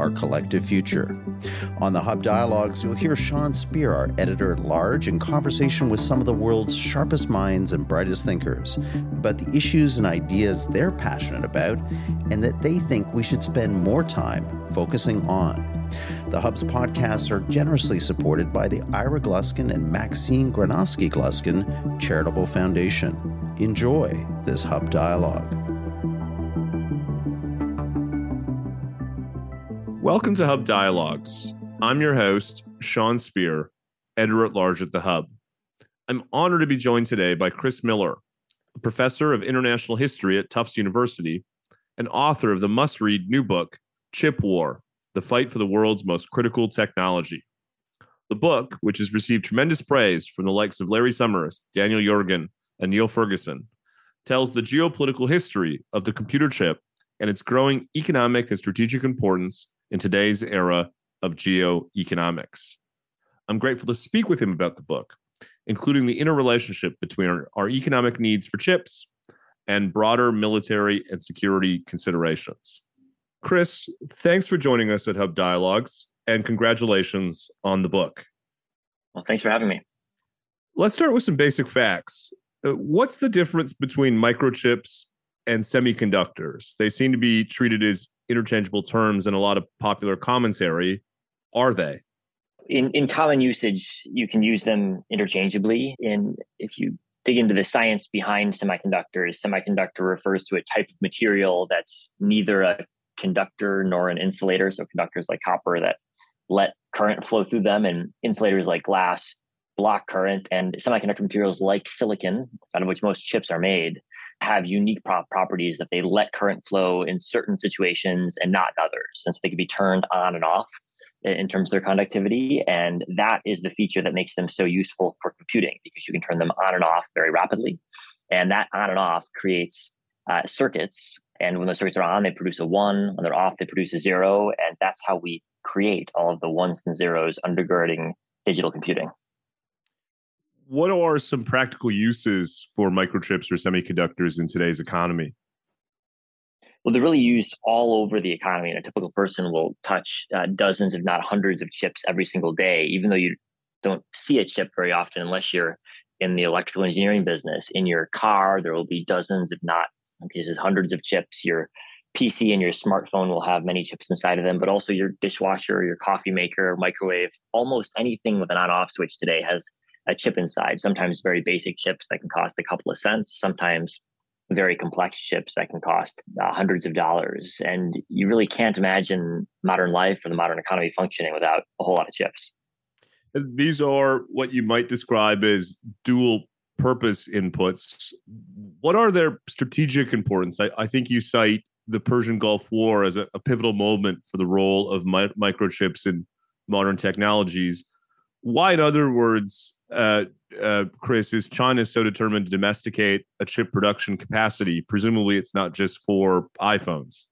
our collective future. On the Hub Dialogues, you'll hear Sean Speer, our editor at large, in conversation with some of the world's sharpest minds and brightest thinkers about the issues and ideas they're passionate about and that they think we should spend more time focusing on. The Hub's podcasts are generously supported by the Ira Gluskin and Maxine Granovsky Gluskin Charitable Foundation. Enjoy this Hub Dialogue. Welcome to Hub Dialogues. I'm your host, Sean Speer, editor at large at the Hub. I'm honored to be joined today by Chris Miller, a professor of international history at Tufts University and author of the must read new book, Chip War The Fight for the World's Most Critical Technology. The book, which has received tremendous praise from the likes of Larry Summers, Daniel Yergin, and Niall Ferguson, tells the geopolitical history of the computer chip and its growing economic and strategic importance in today's era of geoeconomics. I'm grateful to speak with him about the book, including the interrelationship between our, our economic needs for chips and broader military and security considerations. Chris, thanks for joining us at Hub Dialogues and congratulations on the book. Well, thanks for having me. Let's start with some basic facts. Uh, what's the difference between microchips and semiconductors? They seem to be treated as interchangeable terms in a lot of popular commentary. Are they? In in common usage, you can use them interchangeably. In if you dig into the science behind semiconductors, semiconductor refers to a type of material that's neither a conductor nor an insulator. So conductors like copper that let current flow through them, and insulators like glass block current. And semiconductor materials like silicon, out of which most chips are made, have unique prop properties that they let current flow in certain situations and not in others. And so they can be turned on and off in terms of their conductivity. And that is the feature that makes them so useful for computing because you can turn them on and off very rapidly. And that on and off creates uh, circuits. And when those circuits are on, they produce a one. When they're off, they produce a zero. And that's how we create all of the ones and zeros undergirding digital computing what are some practical uses for microchips or semiconductors in today's economy? Well, they're really used all over the economy, and a typical person will touch uh, dozens, if not hundreds, of chips every single day, even though you don't see a chip very often unless you're in the electrical engineering business. In your car, there will be dozens, if not in cases, hundreds of chips. Your PC and your smartphone will have many chips inside of them, but also your dishwasher, your coffee maker, microwave, almost anything with an on off switch today has a chip inside. Sometimes very basic chips that can cost a couple of cents. Sometimes very complex chips that can cost uh, hundreds of dollars. And you really can't imagine modern life or the modern economy functioning without a whole lot of chips. These are what you might describe as dual purpose inputs. What are their strategic importance? I, I think you cite the Persian Gulf War as a, a pivotal moment for the role of mi- microchips in modern technologies. Why, in other words, uh, uh, Chris, is China so determined to domesticate a chip production capacity? Presumably, it's not just for iPhones.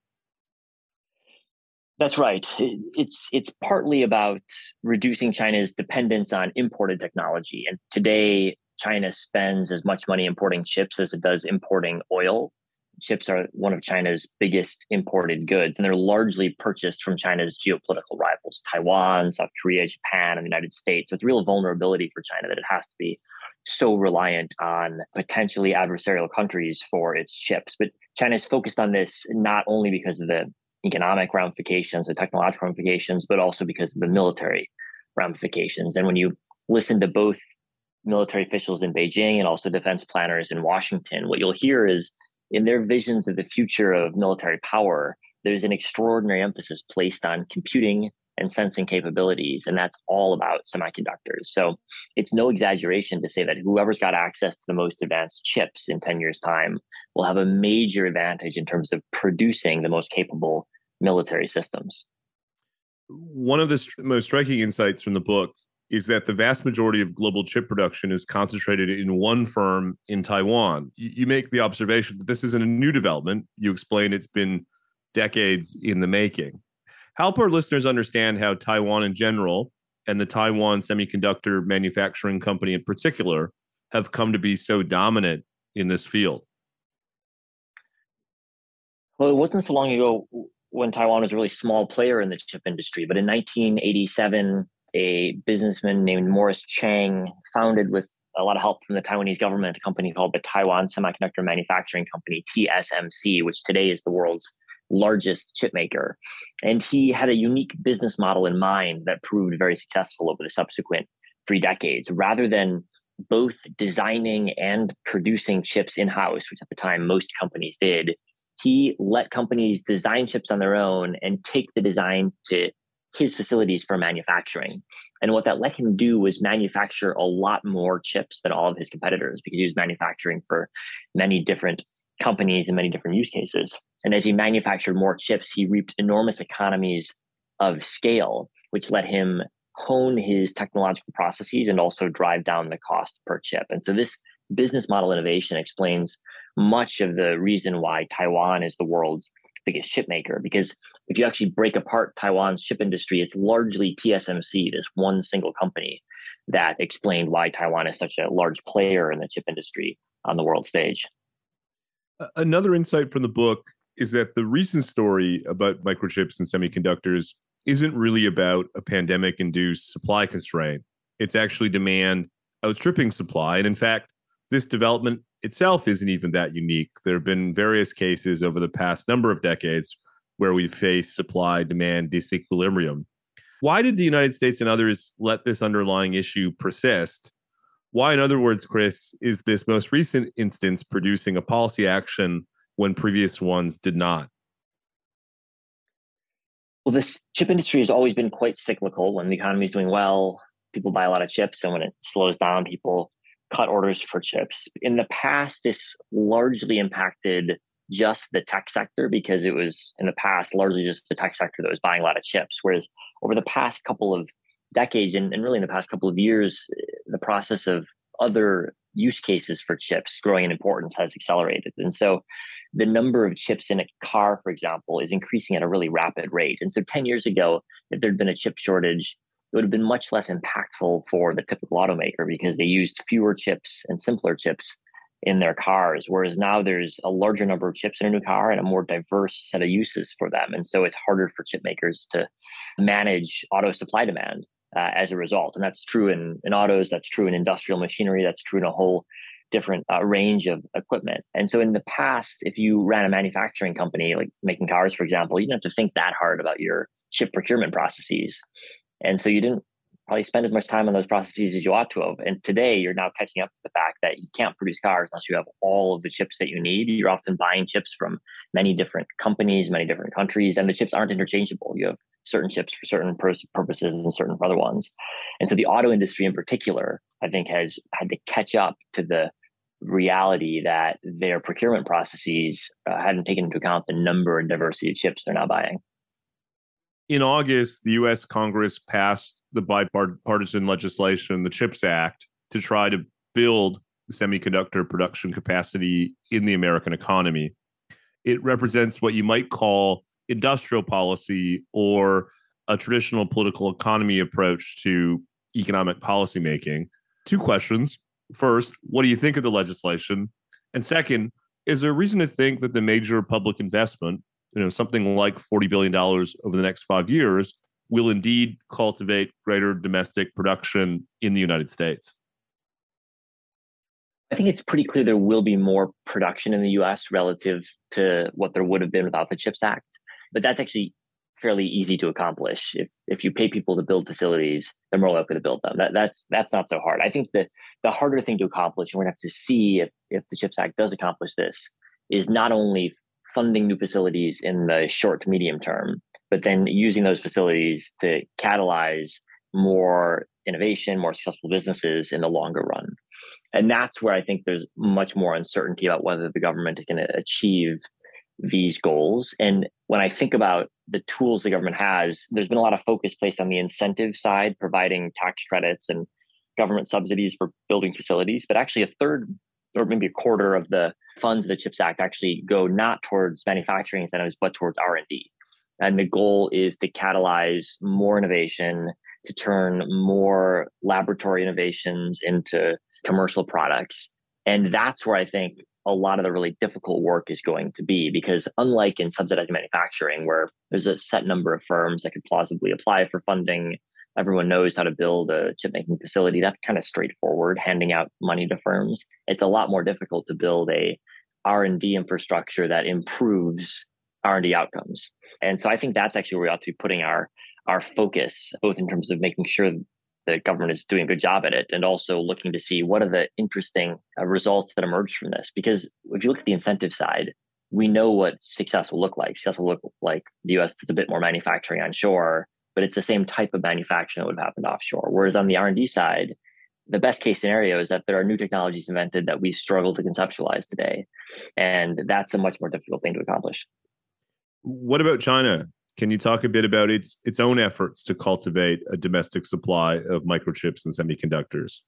That's right. It's it's partly about reducing China's dependence on imported technology. And today, China spends as much money importing chips as it does importing oil chips are one of China's biggest imported goods, and they're largely purchased from China's geopolitical rivals Taiwan, South Korea, Japan, and the United States. So it's real vulnerability for China that it has to be so reliant on potentially adversarial countries for its chips. But China is focused on this not only because of the economic ramifications, the technological ramifications, but also because of the military ramifications. And when you listen to both military officials in Beijing and also defense planners in Washington, what you'll hear is in their visions of the future of military power, there's an extraordinary emphasis placed on computing and sensing capabilities, and that's all about semiconductors. So it's no exaggeration to say that whoever's got access to the most advanced chips in 10 years' time will have a major advantage in terms of producing the most capable military systems. One of the st- most striking insights from the book is that the vast majority of global chip production is concentrated in one firm in Taiwan. You, make the observation that this isn't a new development. You explain it's been decades in the making. Help our listeners understand how Taiwan in general and the Taiwan Semiconductor Manufacturing Company in particular have come to be so dominant in this field. Well, it wasn't so long ago when Taiwan was a really small player in the chip industry, but in 1987, a businessman named Morris Chang founded with a lot of help from the Taiwanese government a company called the Taiwan Semiconductor Manufacturing Company, TSMC, which today is the world's largest chip maker. And he had a unique business model in mind that proved very successful over the subsequent three decades. Rather than both designing and producing chips in house, which at the time most companies did, he let companies design chips on their own and take the design to his facilities for manufacturing. And what that let him do was manufacture a lot more chips than all of his competitors because he was manufacturing for many different companies and many different use cases. And as he manufactured more chips, he reaped enormous economies of scale, which let him hone his technological processes and also drive down the cost per chip. And so this business model innovation explains much of the reason why Taiwan is the world's biggest chip maker. Because if you actually break apart Taiwan's chip industry, it's largely TSMC, this one single company that explained why Taiwan is such a large player in the chip industry on the world stage. Another insight from the book is that the recent story about microchips and semiconductors isn't really about a pandemic induced supply constraint. It's actually demand outstripping supply. And in fact, this development itself isn't even that unique. There have been various cases over the past number of decades where we've faced supply demand disequilibrium. Why did the United States and others let this underlying issue persist? Why, in other words, Chris, is this most recent instance producing a policy action when previous ones did not? Well, this chip industry has always been quite cyclical. When the economy is doing well, people buy a lot of chips, and when it slows down, people cut orders for chips. In the past, this largely impacted just the tech sector because it was in the past largely just the tech sector that was buying a lot of chips. Whereas over the past couple of decades and, and really in the past couple of years, the process of other use cases for chips growing in importance has accelerated. And so the number of chips in a car, for example, is increasing at a really rapid rate. And so 10 years ago, if there'd been a chip shortage, it would have been much less impactful for the typical automaker because they used fewer chips and simpler chips in their cars. Whereas now there's a larger number of chips in a new car and a more diverse set of uses for them. And so it's harder for chip makers to manage auto supply demand uh, as a result. And that's true in, in autos, that's true in industrial machinery, that's true in a whole different uh, range of equipment. And so in the past, if you ran a manufacturing company, like making cars, for example, you didn't have to think that hard about your chip procurement processes. And so you didn't probably spend as much time on those processes as you ought to have. And today you're now catching up to the fact that you can't produce cars unless you have all of the chips that you need. You're often buying chips from many different companies, many different countries, and the chips aren't interchangeable. You have certain chips for certain purposes and certain for other ones. And so the auto industry in particular, I think, has had to catch up to the reality that their procurement processes uh, hadn't taken into account the number and diversity of chips they're now buying in August, the U.S. Congress passed the bipartisan legislation, the CHIPS Act, to try to build semiconductor production capacity in the American economy. It represents what you might call industrial policy or a traditional political economy approach to economic policymaking. Two questions. First, what do you think of the legislation? And second, is there reason to think that the major public investment you know something like 40 billion dollars over the next 5 years will indeed cultivate greater domestic production in the United States? I think it's pretty clear there will be more production in the US relative to what there would have been without the CHIPS Act. But that's actually fairly easy to accomplish. If if you pay people to build facilities, they're more likely to build them. That, that's that's not so hard. I think the the harder thing to accomplish, and we're gonna have to see if, if the CHIPS Act does accomplish this, is not only funding new facilities in the short to medium term, but then using those facilities to catalyze more innovation, more successful businesses in the longer run. And that's where I think there's much more uncertainty about whether the government is going to achieve these goals. And when I think about the tools the government has, there's been a lot of focus placed on the incentive side, providing tax credits and government subsidies for building facilities. But actually, a third or maybe a quarter of the funds of the CHIPS Act actually go not towards manufacturing incentives, but towards R&D. And the goal is to catalyze more innovation, to turn more laboratory innovations into commercial products. And that's where I think a lot of the really difficult work is going to be because unlike in subsidized manufacturing where there's a set number of firms that could plausibly apply for funding everyone knows how to build a chip making facility that's kind of straightforward handing out money to firms. It's a lot more difficult to build a r&d infrastructure that improves r&d outcomes. And so i think that's actually where we ought to be putting our our focus both in terms of making sure the government is doing a good job at it and also looking to see what are the interesting uh, results that emerge from this. Because if you look at the incentive side we know what success will look like. Success will look like the us does a bit more manufacturing on shore but it's the same type of manufacturing that would have happened offshore. Whereas on the r&d side the best case scenario is that there are new technologies invented that we struggle to conceptualize today. And that's a much more difficult thing to accomplish. What about china? Can you talk a bit about its its own efforts to cultivate a domestic supply of microchips and semiconductors?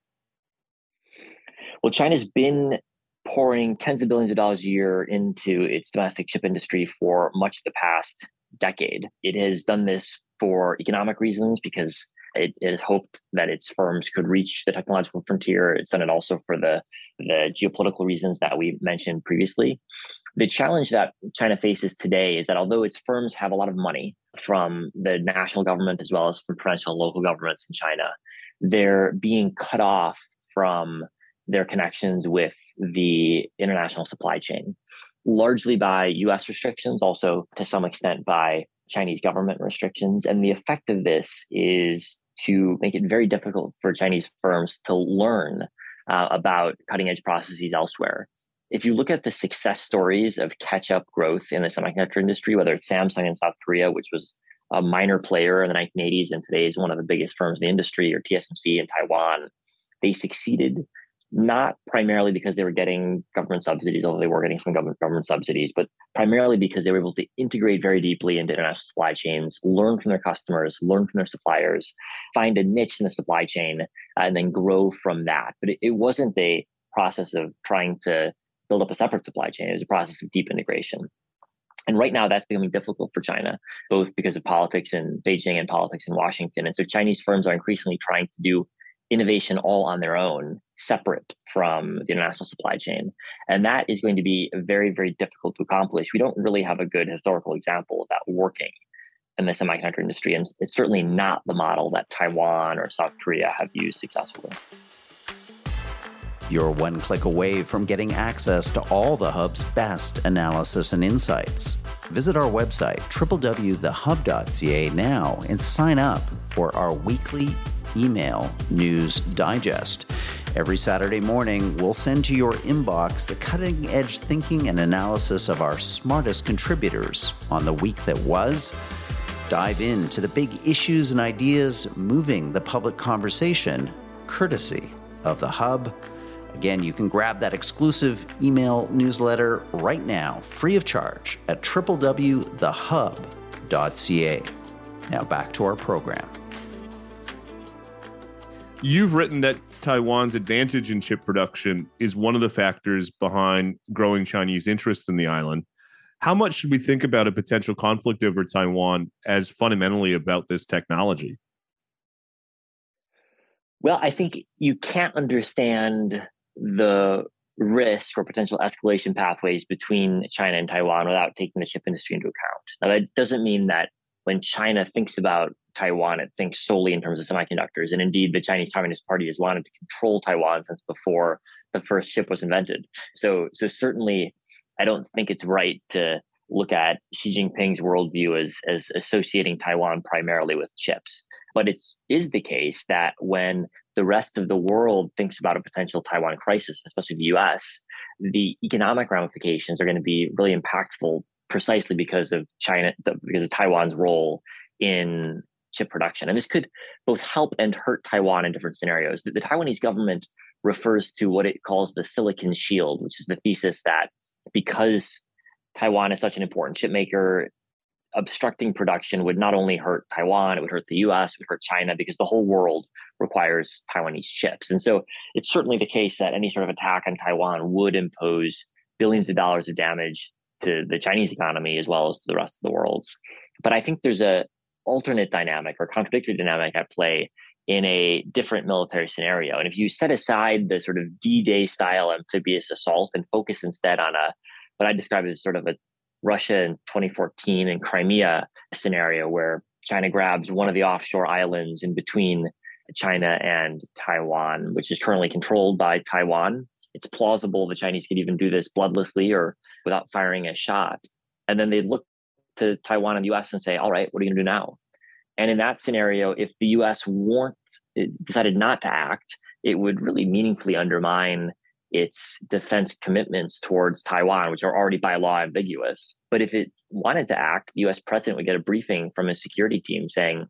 Well, China's been pouring tens of billions of dollars a year into its domestic chip industry for much of the past decade. It has done this for economic reasons because it, it has hoped that its firms could reach the technological frontier. It's done it also for the, the geopolitical reasons that we mentioned previously the challenge that China faces today is that although its firms have a lot of money from the national government as well as from provincial and local governments in China, they're being cut off from their connections with the international supply chain, largely by US restrictions, also to some extent by Chinese government restrictions. And the effect of this is to make it very difficult for Chinese firms to learn uh, about cutting edge processes elsewhere if you look at the success stories of catch up growth in the semiconductor industry, whether it's Samsung in South Korea, which was a minor player in the 1980s and today is one of the biggest firms in the industry, or TSMC in Taiwan, they succeeded not primarily because they were getting government subsidies, although they were getting some government government subsidies, but primarily because they were able to integrate very deeply into international supply chains, learn from their customers, learn from their suppliers, find a niche in the supply chain, uh, and then grow from that. But it, it wasn't a process of trying to build up a separate supply chain. It was a process of deep integration. And right now, that's becoming difficult for China, both because of politics in Beijing and politics in Washington. And so Chinese firms are increasingly trying to do innovation all on their own, separate from the international supply chain. And that is going to be very, very difficult to accomplish. We don't really have a good historical example of that working in the semiconductor industry. And it's certainly not the model that Taiwan or South Korea have used successfully. You're one click away from getting access to all the Hub's best analysis and insights. Visit our website, www.thehub.ca now, and sign up for our weekly email news digest. Every Saturday morning, we'll send to your inbox the cutting edge thinking and analysis of our smartest contributors on the week that was. Dive into the big issues and ideas moving the public conversation, courtesy of the Hub Again, you can grab that exclusive email newsletter right now, free of charge, at www.thehub.ca. Now back to our program. You've written that Taiwan's advantage in chip production is one of the factors behind growing Chinese interest in the island. How much should we think about a potential conflict over Taiwan as fundamentally about this technology? Well, I think you can't understand the risk or potential escalation pathways between China and Taiwan without taking the chip industry into account. Now, that doesn't mean that when China thinks about Taiwan, it thinks solely in terms of semiconductors. And indeed, the Chinese Communist Party has wanted to control Taiwan since before the first chip was invented. So, so certainly, I don't think it's right to look at Xi Jinping's worldview as, as associating Taiwan primarily with chips. But it is the case that when the rest of the world thinks about a potential Taiwan crisis, especially the US, the economic ramifications are going to be really impactful precisely because of China, because of Taiwan's role in chip production. And this could both help and hurt Taiwan in different scenarios. The, the Taiwanese government refers to what it calls the silicon shield, which is the thesis that because Taiwan is such an important chip maker, obstructing production would not only hurt Taiwan, it would hurt the US, it would hurt China, because the whole world requires Taiwanese chips. And so it's certainly the case that any sort of attack on Taiwan would impose billions of dollars of damage to the Chinese economy as well as to the rest of the world's. But I think there's a alternate dynamic or contradictory dynamic at play in a different military scenario. And if you set aside the sort of D-Day style amphibious assault and focus instead on a what I describe as sort of a Russia in 2014 and Crimea scenario where China grabs one of the offshore islands in between China and Taiwan, which is currently controlled by Taiwan. It's plausible the Chinese could even do this bloodlessly or without firing a shot. And then they look to Taiwan and the US and say, all right, what are you going to do now? And in that scenario, if the US weren't, eh, decided not to act, it would really meaningfully undermine its defense commitments towards Taiwan, which are already by law ambiguous. But if it wanted to act, the US president would get a briefing from his security team saying,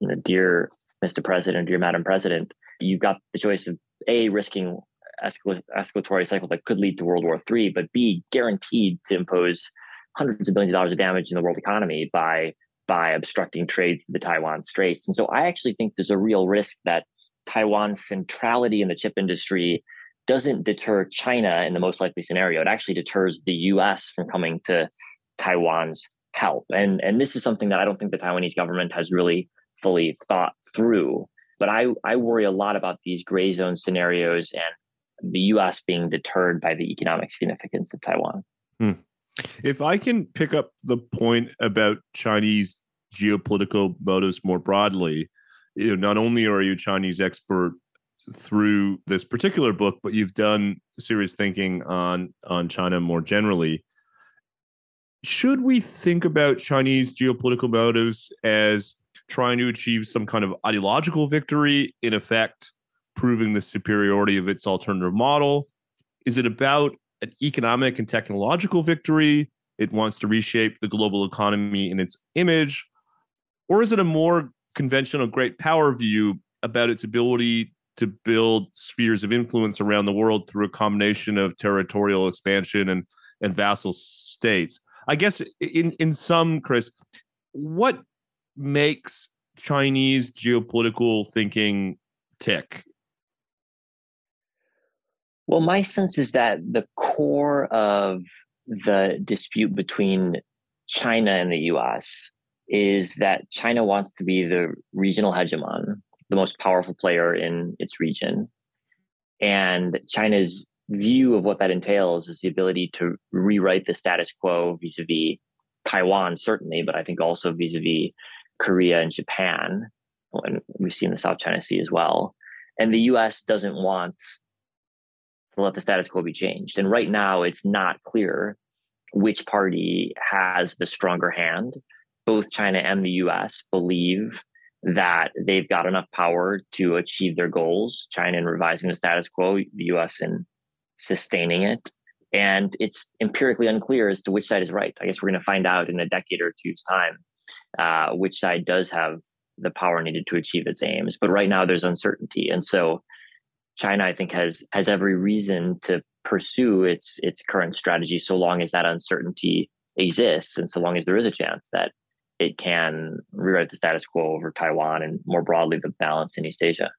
you know, dear Mr. President, dear Madam President, you've got the choice of A, risking escal- escalatory cycle that could lead to World War III, but B, guaranteed to impose hundreds of billions of dollars of damage in the world economy by by obstructing trade through the Taiwan Straits. And so I actually think there's a real risk that Taiwan's centrality in the chip industry doesn't deter China in the most likely scenario. It actually deters the US from coming to Taiwan's help. And, and this is something that I don't think the Taiwanese government has really fully thought through. But I, I worry a lot about these gray zone scenarios and the US being deterred by the economic significance of Taiwan. Hmm. If I can pick up the point about Chinese geopolitical motives more broadly, you know, not only are you a Chinese expert through this particular book, but you've done serious thinking on on China more generally. Should we think about Chinese geopolitical motives as trying to achieve some kind of ideological victory, in effect, proving the superiority of its alternative model? Is it about an economic and technological victory? It wants to reshape the global economy in its image? Or is it a more conventional great power view about its ability to build spheres of influence around the world through a combination of territorial expansion and, and vassal states. I guess in, in some, Chris, what makes Chinese geopolitical thinking tick? Well, my sense is that the core of the dispute between China and the US is that China wants to be the regional hegemon the most powerful player in its region. And China's view of what that entails is the ability to rewrite the status quo vis a vis Taiwan, certainly, but I think also vis a vis Korea and Japan. And we've seen the South China Sea as well. And the US doesn't want to let the status quo be changed. And right now, it's not clear which party has the stronger hand. Both China and the US believe that they've got enough power to achieve their goals. China in revising the status quo, the US in sustaining it. And it's empirically unclear as to which side is right. I guess we're going to find out in a decade or two's time uh, which side does have the power needed to achieve its aims. But right now, there's uncertainty, and so China, I think, has has every reason to pursue its its current strategy so long as that uncertainty exists, and so long as there is a chance that it can rewrite the status quo over Taiwan and more broadly the balance in East Asia.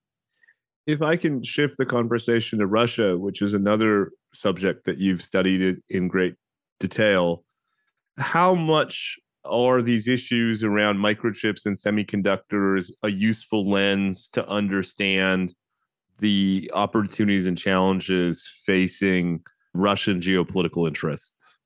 If I can shift the conversation to Russia, which is another subject that you've studied in great detail, how much are these issues around microchips and semiconductors a useful lens to understand the opportunities and challenges facing Russian geopolitical interests?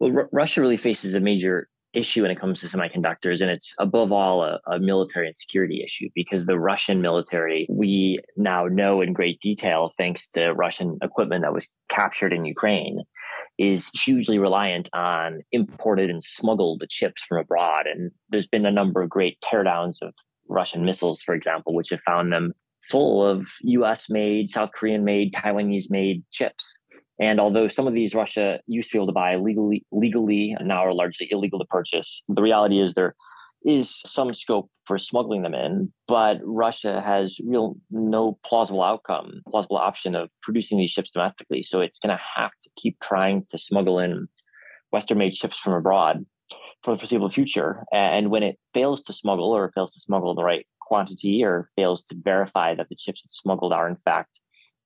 Well, R- Russia really faces a major issue when it comes to semiconductors. And it's above all a, a, military and security issue because the Russian military, we now know in great detail, thanks to Russian equipment that was captured in Ukraine, is hugely reliant on imported and smuggled chips from abroad. And there's been a number of great teardowns of Russian missiles, for example, which have found them full of US made, South Korean made, Taiwanese made chips. And although some of these Russia used to be able to buy legally, legally and now are largely illegal to purchase, the reality is there is some scope for smuggling them in, but Russia has real no plausible outcome, plausible option of producing these chips domestically. So it's going to have to keep trying to smuggle in Western made chips from abroad for the foreseeable future. And when it fails to smuggle or fails to smuggle the right quantity or fails to verify that the chips it's smuggled are in fact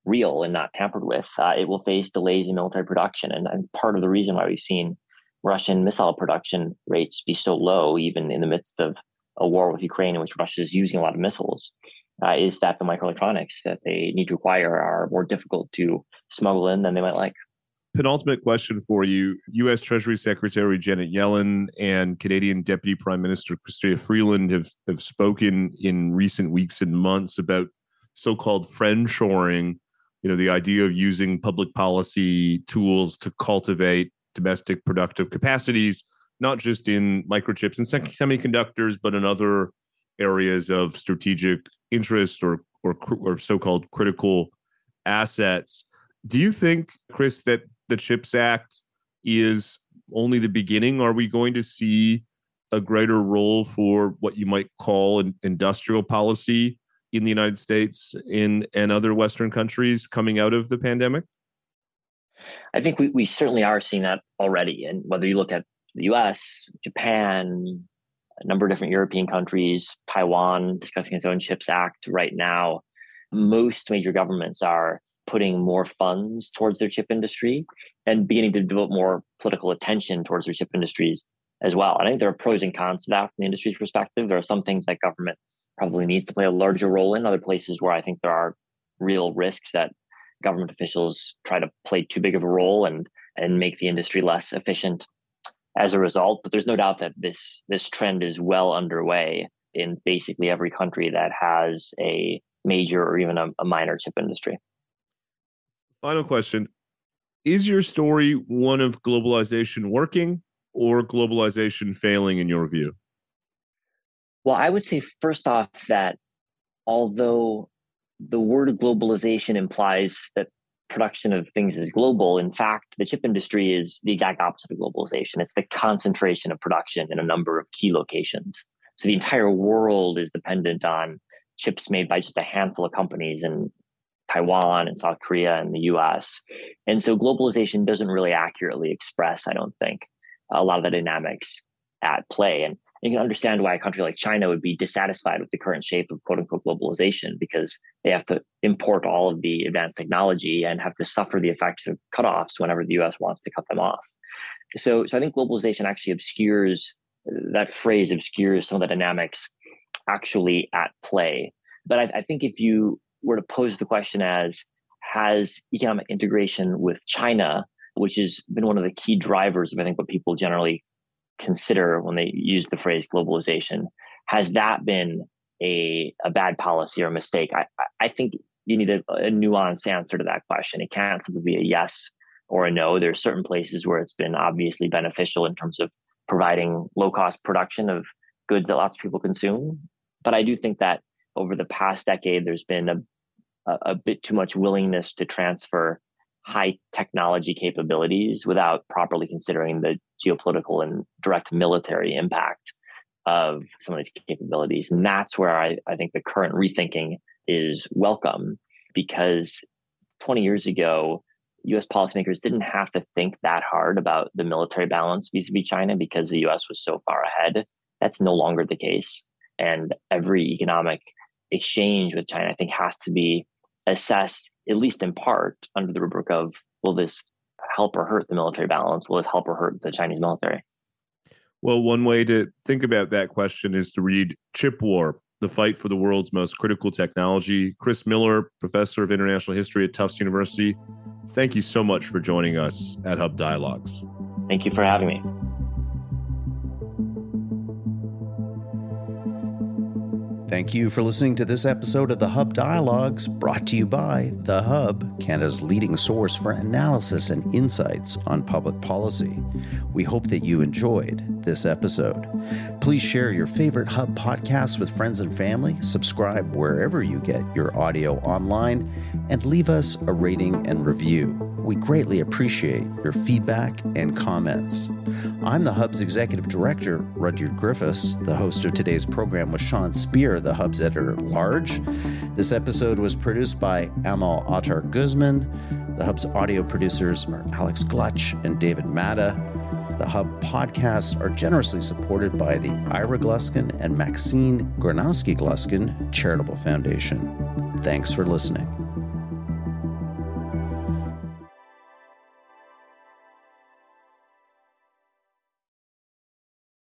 real and not tampered with, uh, it will face delays in military production. And, and part of the reason why we've seen Russian missile production rates be so low, even in the midst of a war with Ukraine in which Russia is using a lot of missiles, uh, is that the microelectronics that they need to acquire are more difficult to smuggle in than they might like. Penultimate question for you. U.S. Treasury Secretary Janet Yellen and Canadian Deputy Prime Minister Chrystia Freeland have, have spoken in recent weeks and months about so called friendshoring, you know, the idea of using public policy tools to cultivate domestic productive capacities, not just in microchips and semiconductors, but in other areas of strategic interest or or, or so-called critical assets. Do you think, Chris, that the CHIPS Act is only the beginning? Are we going to see a greater role for what you might call an industrial policy in the United States in and other Western countries coming out of the pandemic? I think we, we certainly are seeing that already. And whether you look at the US, Japan, a number of different European countries, Taiwan discussing its own CHIPS Act right now, most major governments are putting more funds towards their chip industry and beginning to devote more political attention towards their chip industries as well. I think there are pros and cons to that from the industry's perspective. There are some things that government probably needs to play a larger role in, other places where I think there are real risks that government officials try to play too big of a role and and make the industry less efficient as a result. But there's no doubt that this this trend is well underway in basically every country that has a major or even a, a minor chip industry. Final question. Is your story one of globalization working or globalization failing in your view? Well, I would say first off that although the word globalization implies that production of things is global. In fact, the chip industry is the exact opposite of globalization. It's the concentration of production in a number of key locations. So the entire world is dependent on chips made by just a handful of companies in Taiwan and South Korea and the US. And so globalization doesn't really accurately express, I don't think, a lot of the dynamics at play. And you can understand why a country like China would be dissatisfied with the current shape of quote unquote globalization because they have to import all of the advanced technology and have to suffer the effects of cutoffs whenever the US wants to cut them off. So, so I think globalization actually obscures that phrase obscures some of the dynamics actually at play. But I, I think if you were to pose the question as has economic integration with China, which has been one of the key drivers of I think what people generally consider when they use the phrase globalization. Has that been a, a bad policy or a mistake? I, I think you need a, a nuanced answer to that question. It can't simply be a yes or a no. There's certain places where it's been obviously beneficial in terms of providing low cost production of goods that lots of people consume. But I do think that over the past decade, there's been a, a, bit too much willingness to transfer high technology capabilities without properly considering the geopolitical and direct military impact of some of these capabilities. And that's where I, I think the current rethinking is welcome because 20 years ago, US policymakers didn't have to think that hard about the military balance vis a vis China because the US was so far ahead. That's no longer the case. And every economic exchange with China, I think, has to be assessed, at least in part, under the rubric of will this help or hurt the military balance? Will this help or hurt the Chinese military? Well, one way to think about that question is to read Chip War, the fight for the world's most critical technology. Chris Miller, professor of international history at Tufts University, thank you so much for joining us at Hub Dialogues. Thank you for having me. Thank you for listening to this episode of the Hub Dialogues, brought to you by The Hub, Canada's leading source for analysis and insights on public policy. We hope that you enjoyed this episode. Please share your favorite Hub podcasts with friends and family, subscribe wherever you get your audio online, and leave us a rating and review. We greatly appreciate your feedback and comments. I'm the Hub's executive director, Rudyard Griffiths. The host of today's program was Sean Speer, the Hub's editor at large. This episode was produced by Amal Attar Guzman. The Hub's audio producers are Alex Glutch and David Matta. The Hub podcasts are generously supported by the Ira Gluskin and Maxine Granovsky Gluskin Charitable Foundation. Thanks for listening.